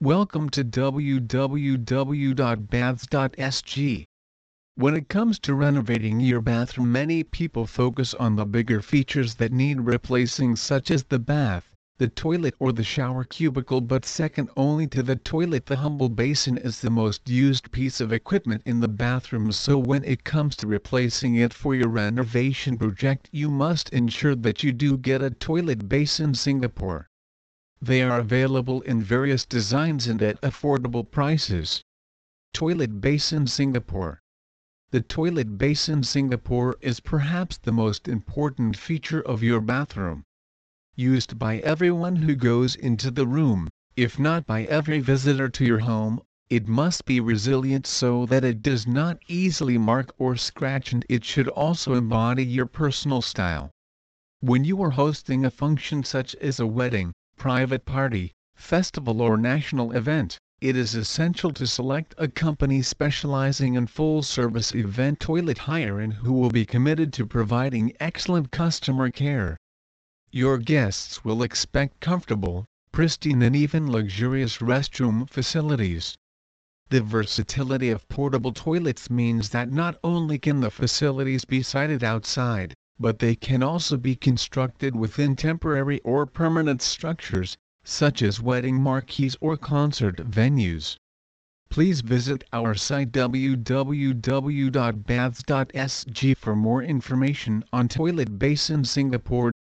Welcome to www.baths.sg. When it comes to renovating your bathroom many people focus on the bigger features that need replacing such as the bath, the toilet or the shower cubicle but second only to the toilet the humble basin is the most used piece of equipment in the bathroom so when it comes to replacing it for your renovation project you must ensure that you do get a toilet basin Singapore. They are available in various designs and at affordable prices. Toilet Basin Singapore The toilet basin Singapore is perhaps the most important feature of your bathroom used by everyone who goes into the room, if not by every visitor to your home, it must be resilient so that it does not easily mark or scratch and it should also embody your personal style. When you are hosting a function such as a wedding, private party, festival or national event, it is essential to select a company specializing in full-service event toilet hire and who will be committed to providing excellent customer care. Your guests will expect comfortable, pristine and even luxurious restroom facilities. The versatility of portable toilets means that not only can the facilities be sited outside, but they can also be constructed within temporary or permanent structures, such as wedding marquees or concert venues. Please visit our site www.baths.sg for more information on Toilet Basin Singapore